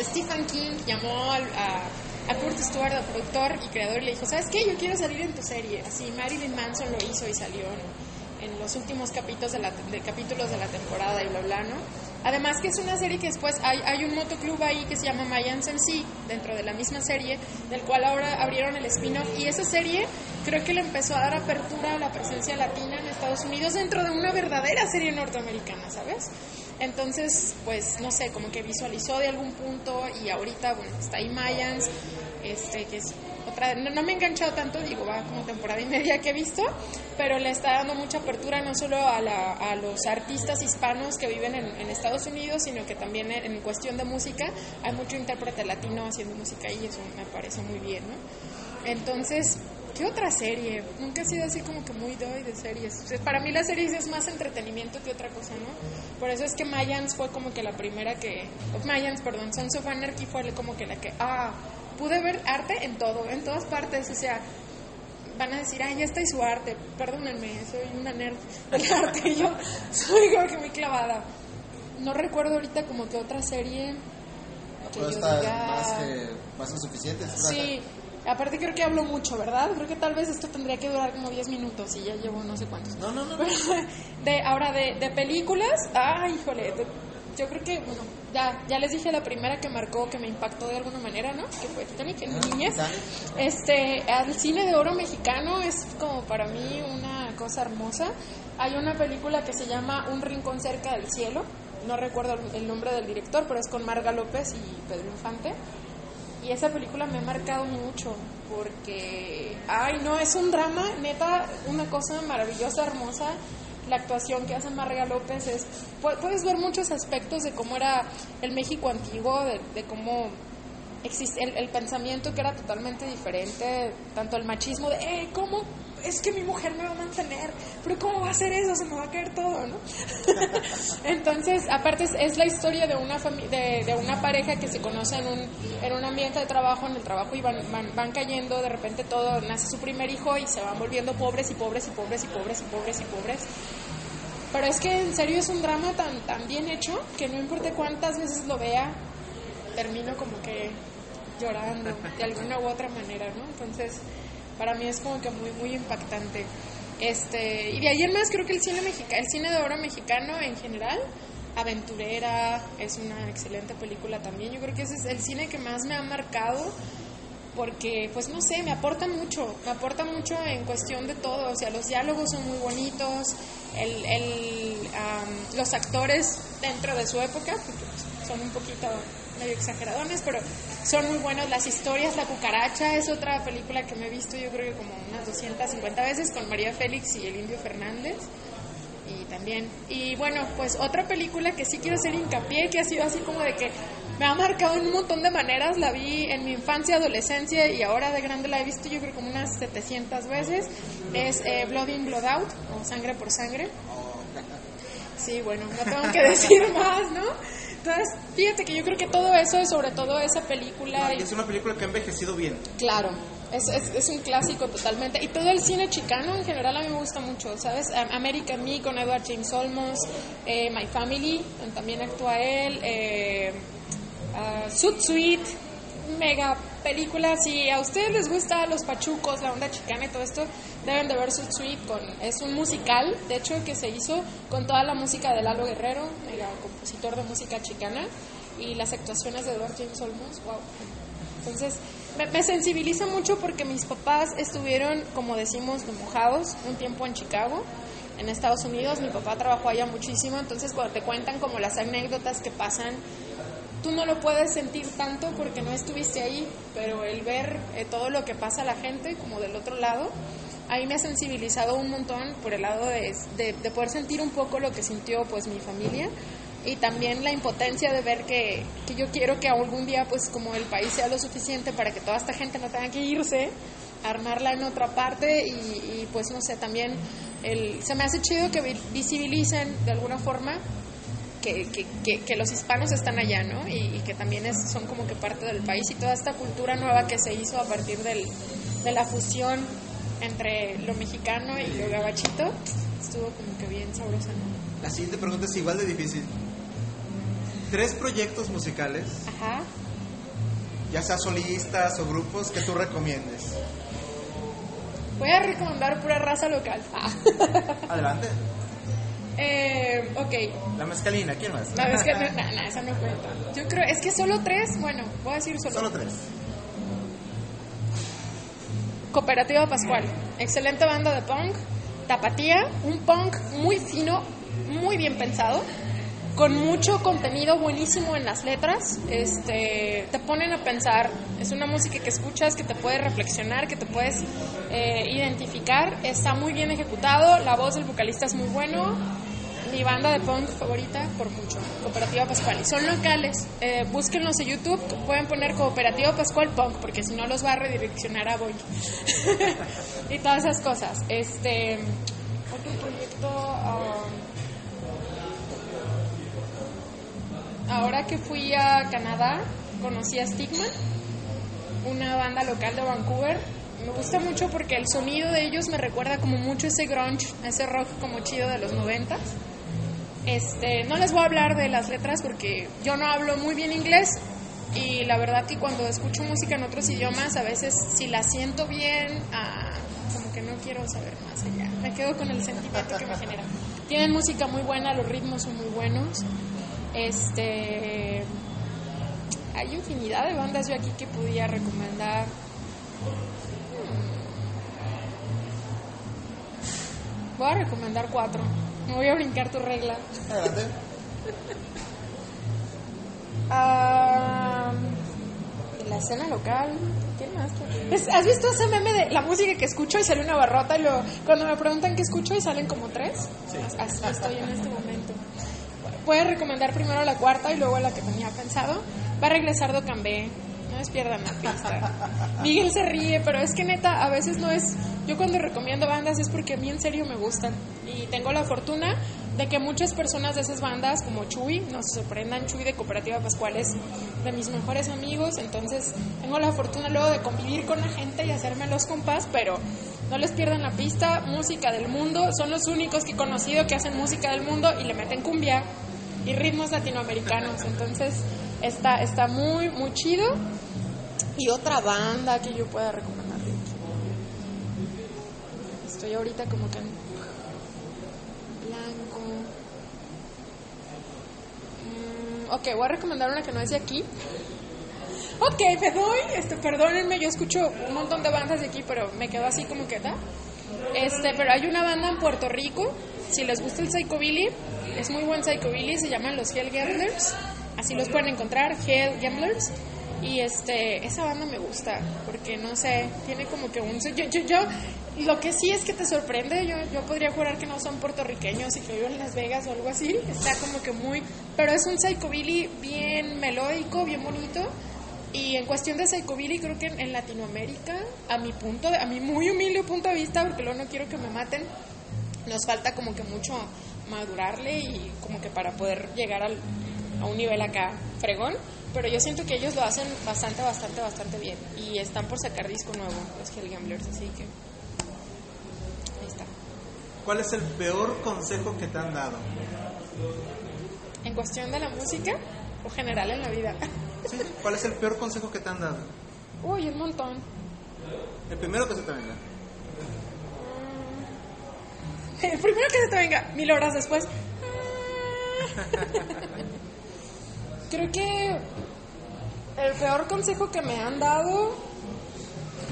Stephen King llamó al, a, a Kurt Stewart, productor y creador, y le dijo, ¿sabes qué? Yo quiero salir en tu serie. Así Marilyn Manson lo hizo y salió en, en los últimos capítulos de, la, de de la temporada y bla, bla. Además que es una serie que después hay, hay un motoclub ahí que se llama Mayans MC, dentro de la misma serie, del cual ahora abrieron el spin-off. Y esa serie creo que le empezó a dar apertura a la presencia latina en Estados Unidos dentro de una verdadera serie norteamericana, ¿sabes? Entonces, pues no sé, como que visualizó de algún punto y ahorita, bueno, está ahí Mayans, este, que es otra no, no me he enganchado tanto, digo, va como temporada y media que he visto, pero le está dando mucha apertura no solo a, la, a los artistas hispanos que viven en, Estados Unidos, sino que también en, en cuestión de música hay mucho intérprete latino haciendo música y eso me parece muy bien, ¿no? Entonces, ¿qué otra serie? Nunca he sido así como que muy doy de series. O sea, para mí las series es más entretenimiento que otra cosa, ¿no? Por eso es que Mayans fue como que la primera que... of Mayans, perdón, Sons of Anarchy fue como que la que... Ah, pude ver arte en todo, en todas partes, o sea... Van a decir, ay, ya está y su arte. Perdónenme, soy una nerd del arte. Yo soy como que muy clavada. No recuerdo ahorita como que otra serie que Pero yo diga- más que, más que suficiente. es una- Sí, aparte creo que hablo mucho, ¿verdad? Creo que tal vez esto tendría que durar como 10 minutos y ya llevo no sé cuántos. No, no, no. De, ahora, de, de películas, ay, híjole, de- yo creo que, bueno, ya, ya les dije la primera que marcó, que me impactó de alguna manera, ¿no? Que fue Titanic en mi niñez. Este, el cine de oro mexicano es como para mí una cosa hermosa. Hay una película que se llama Un rincón cerca del cielo. No recuerdo el nombre del director, pero es con Marga López y Pedro Infante. Y esa película me ha marcado mucho porque, ay, no, es un drama, neta, una cosa maravillosa, hermosa. La actuación que hace Marga López es, pu- puedes ver muchos aspectos de cómo era el México antiguo, de, de cómo existe el, el pensamiento que era totalmente diferente, tanto el machismo de, eh, ¿cómo? Es que mi mujer me va a mantener, pero ¿cómo va a hacer eso? Se me va a caer todo, ¿no? Entonces, aparte es, la historia de una de, de una pareja que se conoce en un, en un ambiente de trabajo, en el trabajo y van, van, van cayendo, de repente todo, nace su primer hijo y se van volviendo pobres y pobres y pobres y pobres y pobres y pobres. Pero es que en serio es un drama tan, tan bien hecho que no importa cuántas veces lo vea, termino como que llorando de alguna u otra manera, ¿no? Entonces, para mí es como que muy, muy impactante. Este, y de ahí en más creo que el cine mexicano, el cine de oro mexicano en general, Aventurera es una excelente película también. Yo creo que ese es el cine que más me ha marcado porque pues no sé, me aporta mucho, me aporta mucho en cuestión de todo, o sea, los diálogos son muy bonitos, el, el, am, los actores dentro de su época, porque pues, son un poquito medio exageradones, pero son muy buenos, las historias, La cucaracha es otra película que me he visto yo creo que como unas 250 veces con María Félix y el Indio Fernández y también. Y bueno, pues otra película que sí quiero hacer hincapié, que ha sido así como de que me ha marcado en un montón de maneras, la vi en mi infancia, adolescencia y ahora de grande la he visto yo creo como unas 700 veces, es eh, Blood In, Blood Out, o Sangre por Sangre. Sí, bueno, no tengo que decir más, ¿no? Entonces, fíjate que yo creo que todo eso, y sobre todo esa película... y- Es una película que ha envejecido bien. Claro, es, es, es un clásico totalmente. Y todo el cine chicano en general a mí me gusta mucho, ¿sabes? Am- American Me con Edward James Olmos, eh, My Family, también actúa él, eh, ah, Suit Suite, mega película. Si a ustedes les gusta los pachucos, la onda chicana y todo esto, deben de ver Suit Suite. Con, es un musical, de hecho, que se hizo con toda la música de Lalo Guerrero, mega compositor de música chicana, y las actuaciones de Edward James Olmos, wow. Entonces, me, sensibiliza mucho porque mis papás estuvieron, como decimos, de mojados un tiempo en Chicago, en Estados Unidos. Mi papá trabajó allá muchísimo, entonces cuando te cuentan como las anécdotas que pasan, tú no lo puedes sentir tanto porque no estuviste ahí, pero el ver eh, todo lo que pasa a la gente como del otro lado, ahí me ha sensibilizado un montón por el lado de, de, de poder sentir un poco lo que sintió pues mi familia y también la impotencia de ver que, que yo quiero que algún día pues como el país sea lo suficiente para que toda esta gente no tenga que irse armarla en otra parte y, pues no sé también se me hace chido que vi- visibilicen de alguna forma que, que, que, que los hispanos están allá, ¿no? Y, y que también es- son como que parte del país y toda esta cultura nueva que se hizo a partir del, de la fusión entre lo mexicano y lo gabachito, estuvo como que bien sabrosa, ¿no? La siguiente pregunta es igual de difícil. Tres proyectos musicales, Ajá. ya sea solistas o grupos, que tú recomiendes. Voy a recomendar pura raza local. Ah. Adelante. Eh, ok, La mezcalina, ¿quién más? la que no, no, esa no cuenta. Yo creo, es que solo tres, bueno, voy a decir solo. Solo tres. Cooperativa Pascual, excelente banda de punk. Tapatía, un punk muy fino, muy bien pensado, con mucho contenido buenísimo en las letras, este, te ponen a pensar, es una música que escuchas, que te puede reflexionar, que te puedes eh, identificar, está muy bien ejecutado, la voz del vocalista es muy bueno, mi banda de punk favorita por mucho, Cooperativa Pascual. Y son locales, eh, búsquenlos en YouTube, pueden poner Cooperativa Pascual Punk, porque si no los va a redireccionar a Boy. y todas esas cosas. Este, otro proyecto... um, ahora que fui a Canadá, conocí a Stigma, una banda local de Vancouver. Me gusta mucho porque el sonido de ellos me recuerda como mucho ese grunge, ese rock como chido de los noventas. Este, no les voy a hablar de las letras porque yo no hablo muy bien inglés y la verdad que cuando escucho música en otros idiomas a veces si la siento bien, ah, como que no quiero saber más allá. Me quedo con el sentimiento que me genera. Tienen música muy buena, los ritmos son muy buenos. Este, hay infinidad de bandas yo aquí que podía recomendar. Hmm. Voy a recomendar cuatro. Me voy a brincar tu regla. Adelante. Ah, la escena local. ¿Quién más? Es- ¿Has visto ese meme de la música que escucho y sale una barrota y luego cuando me preguntan qué escucho y salen como tres? Así estoy en este momento. A recomendar primero la cuarta y luego la que tenía pensado. Va a regresar Docambé. No despierdan la pista. Miguel se ríe, pero es que neta, a veces no es. Yo cuando recomiendo bandas es porque a mí en serio me gustan. Y tengo la fortuna de que muchas personas de esas bandas, como Chuy, no se sorprendan, Chuy de Cooperativa Pascual es de mis mejores amigos. Entonces, tengo la fortuna luego de convivir con la gente y hacerme los compas, pero no les pierdan la pista. Música del mundo, son los únicos que he conocido que hacen música del mundo y le meten cumbia y ritmos latinoamericanos. Entonces, está, está muy, muy chido. Y otra banda que yo pueda recomendar. Estoy ahorita como que blanco. Mm, ok, voy a recomendar una que no es de aquí. Ok, me doy, este, perdónenme, yo escucho un montón de bandas de aquí, pero me quedo así como que da. Este, pero hay una banda en Puerto Rico, si les gusta el Psychobilly, es muy buen Psychobilly, se llaman los Hell Gamblers, así los pueden encontrar, Hell Gamblers. Y este, esa banda me gusta, porque no sé, tiene como que un... Yo, yo, yo, lo que sí es que te sorprende, yo, yo podría jurar que no son puertorriqueños y que viven en Las Vegas o algo así, está como que muy... Pero es un psychobilly bien melódico, bien bonito, y en cuestión de psychobilly creo que en, Latinoamérica, a mi punto, de, a mi muy humilde punto de vista, porque luego no quiero que me maten, nos falta como que mucho madurarle y como que para poder llegar al, a un nivel acá fregón, pero yo siento que ellos lo hacen bastante, bastante, bastante bien y están por sacar disco nuevo, los Hell Gamblers, así que ahí está. ¿Cuál es el peor consejo que te han dado? En cuestión de la música o general en la vida. ¿Sí? ¿Cuál es el peor consejo que te han dado? Uy, un montón. El primero que se te venga. El primero que se te venga, mil horas después. Creo que el peor consejo que me han dado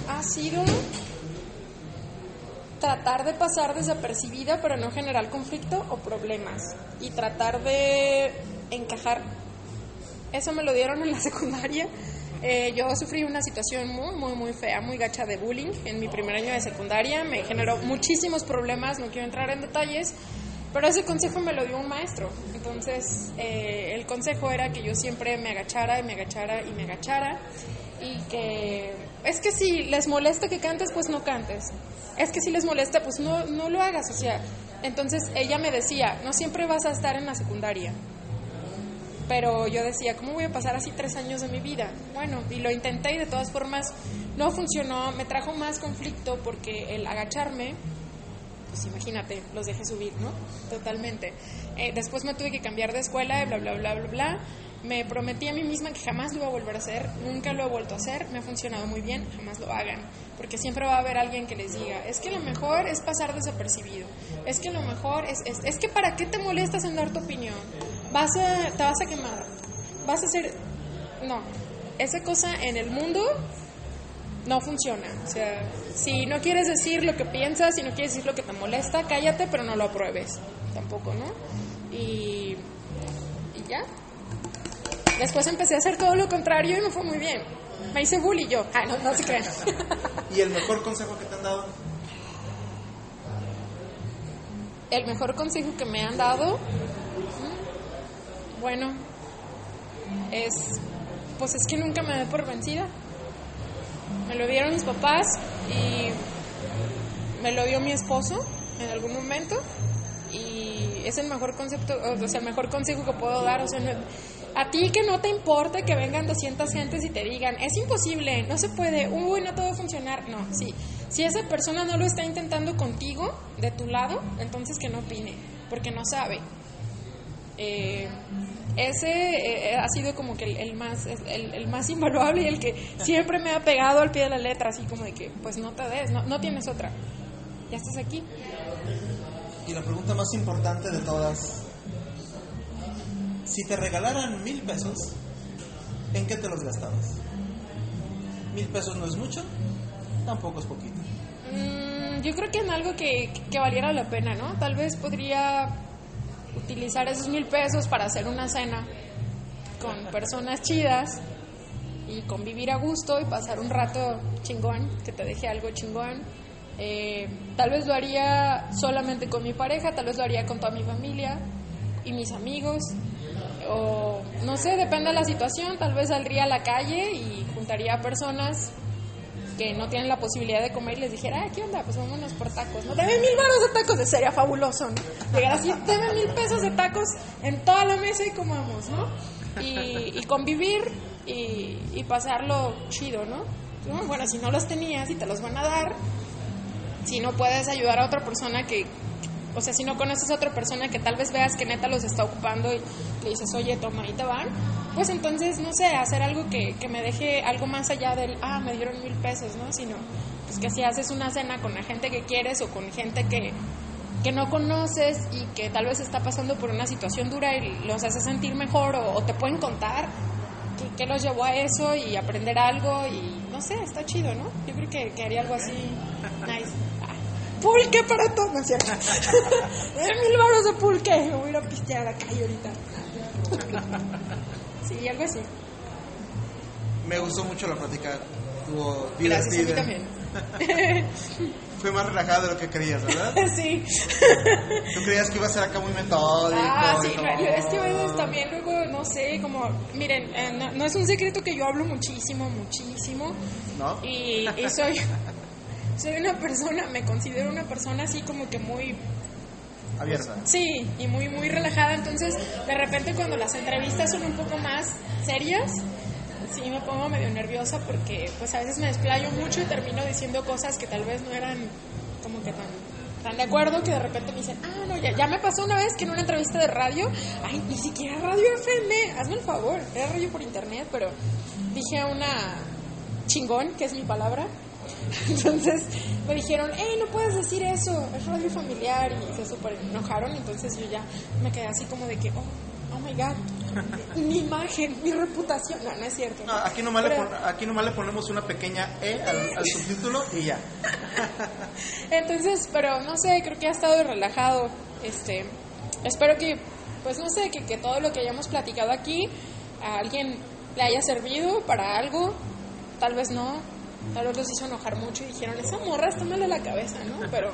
ha sido tratar de pasar desapercibida para no generar conflicto o problemas y tratar de encajar. Eso me lo dieron en la secundaria. Eh, yo sufrí una situación muy, muy, muy fea, muy gacha de bullying en mi primer año de secundaria. Me generó muchísimos problemas, no quiero entrar en detalles, pero ese consejo me lo dio un maestro. Entonces, eh, el consejo era que yo siempre me agachara y me agachara y me agachara. Y que es que si les molesta que cantes, pues no cantes. Es que si les molesta, pues no, no lo hagas. O sea, entonces ella me decía, no siempre vas a estar en la secundaria. Pero yo decía, ¿cómo voy a pasar así tres años de mi vida? Bueno, y lo intenté y de todas formas no funcionó, me trajo más conflicto porque el agacharme, pues imagínate, los dejé subir, ¿no? Totalmente. Eh, después me tuve que cambiar de escuela bla, bla, bla, bla, bla. Me prometí a mí misma que jamás lo iba a volver a hacer, nunca lo he vuelto a hacer, me ha funcionado muy bien, jamás lo hagan, porque siempre va a haber alguien que les diga, es que lo mejor es pasar desapercibido, es que lo mejor es, es, es que para qué te molestas en dar tu opinión, vas a, te vas a quemar, vas a hacer, no, esa cosa en el mundo no funciona, o sea, si no quieres decir lo que piensas, si no quieres decir lo que te molesta, cállate, pero no lo apruebes, tampoco, ¿no? Y ya. Después empecé a hacer todo lo contrario y me fue muy bien. Me hice bully yo. Ah, no, no se crean. ¿Y el mejor consejo que te han dado? El mejor consejo que me han dado, mm, bueno, es, pues es que nunca me dé por vencida. Me lo dieron mis papás y me lo dio mi esposo en algún momento y es el mejor concepto, o sea, el mejor consejo que puedo dar, o sea, no- a ti que no te importe que vengan 200 gentes y te digan, es imposible, no se puede, uy, no todo va a funcionar, no, sí, si esa persona no lo está intentando contigo, de tu lado, entonces que no opine, porque no sabe. Eh, ese eh, ha sido como que el, el más el, el más invaluable y el que siempre me ha pegado al pie de la letra, así como de que, pues no te des, no, no tienes otra, ya estás aquí. Y la pregunta más importante de todas. Si te regalaran mil pesos, ¿en qué te los gastabas? Mil pesos no es mucho, tampoco es poquito. Mm, yo creo que en algo que, que valiera la pena, ¿no? Tal vez podría utilizar esos mil pesos para hacer una cena con personas chidas y convivir a gusto y pasar un rato chingón, que te deje algo chingón. Eh, tal vez lo haría solamente con mi pareja, tal vez lo haría con toda mi familia y mis amigos. O no sé, depende de la situación, tal vez saldría a la calle y juntaría a personas que no tienen la posibilidad de comer y les dijera, "Ay, ¿qué onda? Pues vámonos por tacos, ¿no? Deme mil baros de tacos, de sería fabuloso, ¿no? Llegar así, deme mil pesos de tacos en toda la mesa y comamos, ¿no? Y, y convivir y, y pasarlo chido, ¿no? Bueno, si no los tenías y te los van a dar, si no puedes ayudar a otra persona que, o sea, si no conoces a otra persona que tal vez veas que neta los está ocupando y le dices, oye, toma, ahí te van, pues entonces, no sé, hacer algo que, que me deje algo más allá del, ah, me dieron mil pesos, ¿no? Sino, pues que si haces una cena con la gente que quieres o con gente que, que no conoces y que tal vez está pasando por una situación dura y los hace sentir mejor o, o te pueden contar qué, qué los llevó a eso y aprender algo y no sé, está chido, ¿no? Yo creo que, que haría algo así nice. Pulque para todo, ¿no es cierto? Eh, mil baros de pulque, me voy a ir a pistear a la calle ahorita. Sí, algo así. Me gustó mucho la plática. Estuvo Gracias, a mí divertida. también. Fue más relajado de lo que creías, ¿verdad? sí. Tú creías que iba a ser acá muy metódico. Ah, sí, y no, es que a veces también luego, no sé, como, miren, eh, no, no es un secreto que yo hablo muchísimo, muchísimo, ¿No? y, y soy, soy una persona, me considero una persona así como que muy, Abierta. sí, y muy, muy relajada, entonces de repente cuando las entrevistas son un poco más serias, sí me pongo medio nerviosa porque pues a veces me desplayo mucho y termino diciendo cosas que tal vez no eran como que tan, tan de acuerdo que de repente me dicen, ah, no, ya, ya me pasó una vez que en una entrevista de radio, ay, ni siquiera radio FM, hazme el favor, era radio por internet, pero dije una chingón, que es mi palabra. Entonces me dijeron, hey, no puedes decir eso, es radio familiar y se super enojaron, entonces yo ya me quedé así como de que, oh, oh my god, mi imagen, mi reputación, no, no es cierto. No, aquí, nomás le Pero- pon- aquí nomás le ponemos una pequeña E al, al subtítulo y ya. Entonces, pero no sé, creo que ha estado relajado. Este, espero que, pues no sé, que, que todo lo que hayamos platicado aquí a alguien le haya servido para algo. Tal vez no, tal vez los hizo enojar mucho y dijeron, esa morra está mal de la cabeza, ¿no? Pero,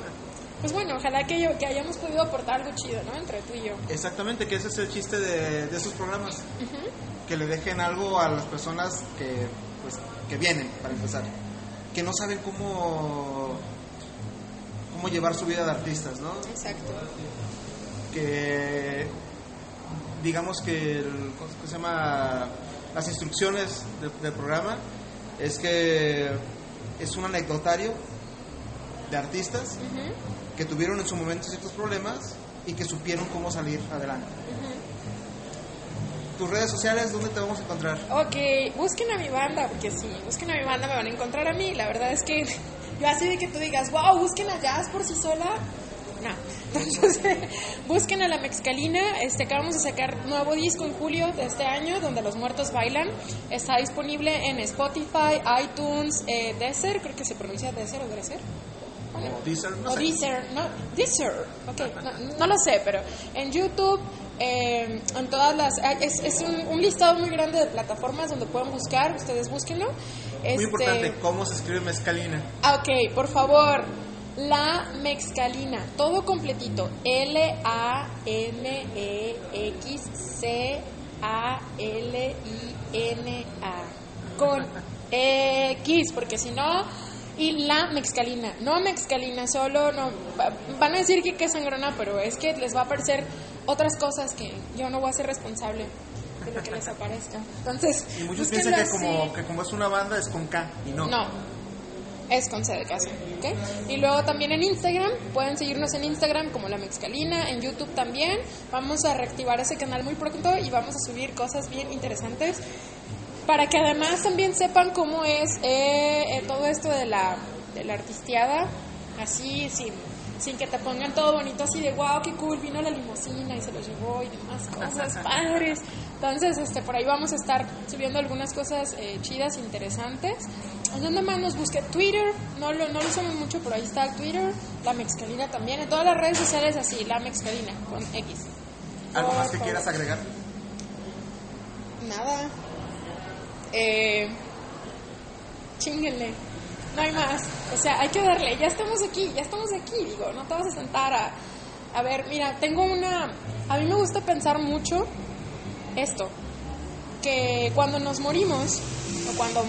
pues bueno, ojalá que, yo- que hayamos podido aportar algo chido, ¿no? Entre tú y yo. Exactamente, que ese es el chiste de, de estos programas. Que le dejen algo a las personas que, pues, que vienen, para empezar. Que no saben cómo, cómo llevar su vida de artistas, ¿no? Exacto. que digamos que el, ¿cómo se llama? las instrucciones del, del programa es que es un anecdotario de artistas que tuvieron en su momento ciertos problemas y que supieron cómo salir adelante. Tus redes sociales, ¿dónde te vamos a encontrar? Ok, busquen a mi banda, porque sí, busquen a mi banda, me van a encontrar a mí. La verdad es que yo así de que tú digas, wow, busquen a Jazz por sí sola. No, entonces busquen a la Mexicalina. Este, acabamos de sacar nuevo disco en julio de este año, donde los muertos bailan. Está disponible en Spotify, iTunes, eh, Deezer, creo que se pronuncia Deezer o Deezer. Bueno, O Deezer, no o sé. Deezer, no, Deezer, ok, no, no lo sé, pero en YouTube, eh, en todas las ah, es, es un, un listado muy grande de plataformas donde pueden buscar ustedes búsquenlo Muy Este, importante, ¿cómo se escribe mezcalina? ah, ok por favor la mexcalina todo completito L A M E X C A L I N A con X porque si no y la mexcalina, no mexcalina solo, no van a decir que, que es sangrona, pero es que les va a aparecer otras cosas que yo no voy a ser responsable de lo que les aparezca. Entonces, Y muchos piensan que así. como, que como es una banda es con K y no. No, es con C de casa, ¿ok? Y luego también en Instagram, pueden seguirnos en Instagram como La Mexcalina, en YouTube también. Vamos a reactivar ese canal muy pronto y vamos a subir cosas bien interesantes para que además también sepan cómo es eh, eh, todo esto de la, de la artisteada, así, sin, sin que te pongan todo bonito, así de wow, qué cool, vino la limusina y se lo llevó y demás cosas padres. Entonces, este, por ahí vamos a estar subiendo algunas cosas eh, chidas, interesantes. ¿En dónde más nos busque? Twitter, no lo, no lo usamos mucho, pero ahí está el Twitter, la Mexcalina también, en todas las redes sociales así, la Mexcalina, con X. ¿Algo Por más que quieras agregar? Nada. Eh, chinguenle. No hay más. O sea, hay que darle. Ya estamos aquí, ya estamos aquí. Digo, no te vas a sentar a. A ver, mira, tengo una. A mí me gusta pensar mucho esto. Que cuando nos morimos, o cuando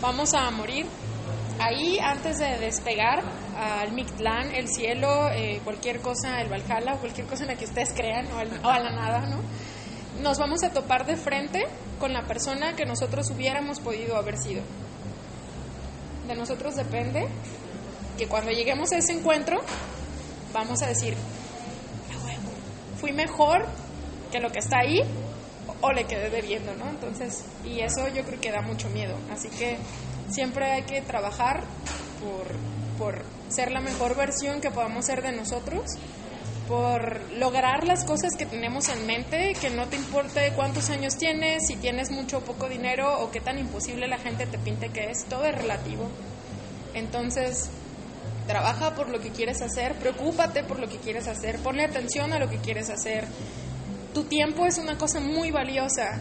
vamos a morir, ahí antes de despegar al Mictlán, el cielo, eh, cualquier cosa, el Valhalla, o cualquier cosa en la que ustedes crean, o, o a la nada, ¿no? nos vamos a topar de frente con la persona que nosotros hubiéramos podido haber sido. De nosotros depende que cuando lleguemos a ese encuentro vamos a decir, "A huevo, fui mejor que lo que está ahí o le quedé debiendo, ¿no? Entonces, y eso yo creo que da mucho miedo. Así que siempre hay que trabajar por, por ser la mejor versión que podamos ser de nosotros por lograr las cosas que tenemos en mente, que no te importe cuántos años tienes, si tienes mucho o poco dinero o qué tan imposible la gente te pinte que es, todo es relativo. Entonces, trabaja por lo que quieres hacer, preocúpate por lo que quieres hacer, ponle atención a lo que quieres hacer. Tu tiempo es una cosa muy valiosa.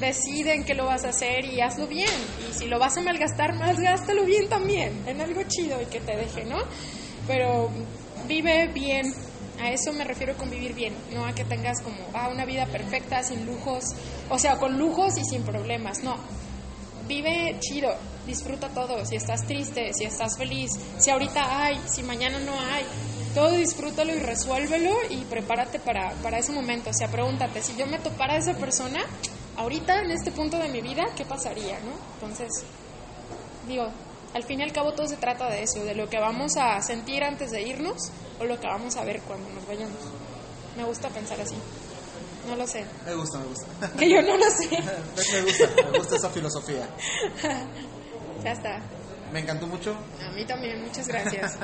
Decide en qué lo vas a hacer y hazlo bien. Y si lo vas a malgastar, malgástalo bien también, en algo chido y que te deje, ¿no? Pero vive bien. A eso me refiero con vivir bien, no a que tengas como ah, una vida perfecta, sin lujos, o sea, con lujos y sin problemas, no. Vive chido, disfruta todo, si estás triste, si estás feliz, si ahorita hay, si mañana no hay, todo disfrútalo y resuélvelo y prepárate para, para ese momento, o sea, pregúntate, si yo me topara a esa persona, ahorita en este punto de mi vida, ¿qué pasaría, no? Entonces, digo, al fin y al cabo todo se trata de eso, de lo que vamos a sentir antes de irnos o lo que vamos a ver cuando nos vayamos. Me gusta pensar así. No lo sé. Me gusta, me gusta. Que yo no lo sé. me gusta, me gusta esa filosofía. Ya está. Me encantó mucho A mí también, muchas gracias.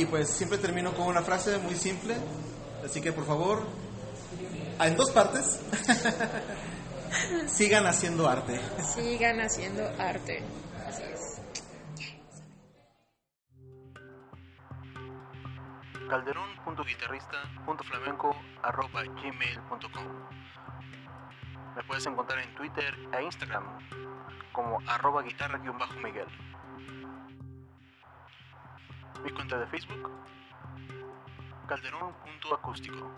Y pues siempre termino con una frase muy simple. Así que por favor, en dos partes, sigan haciendo arte. Sigan haciendo arte. Así es. calderón.guitarrista.flamenco.gmail.com Me puedes encontrar en Twitter e Instagram como arroba guitarra-miguel. Mi cuenta de Facebook, calderón.acústico.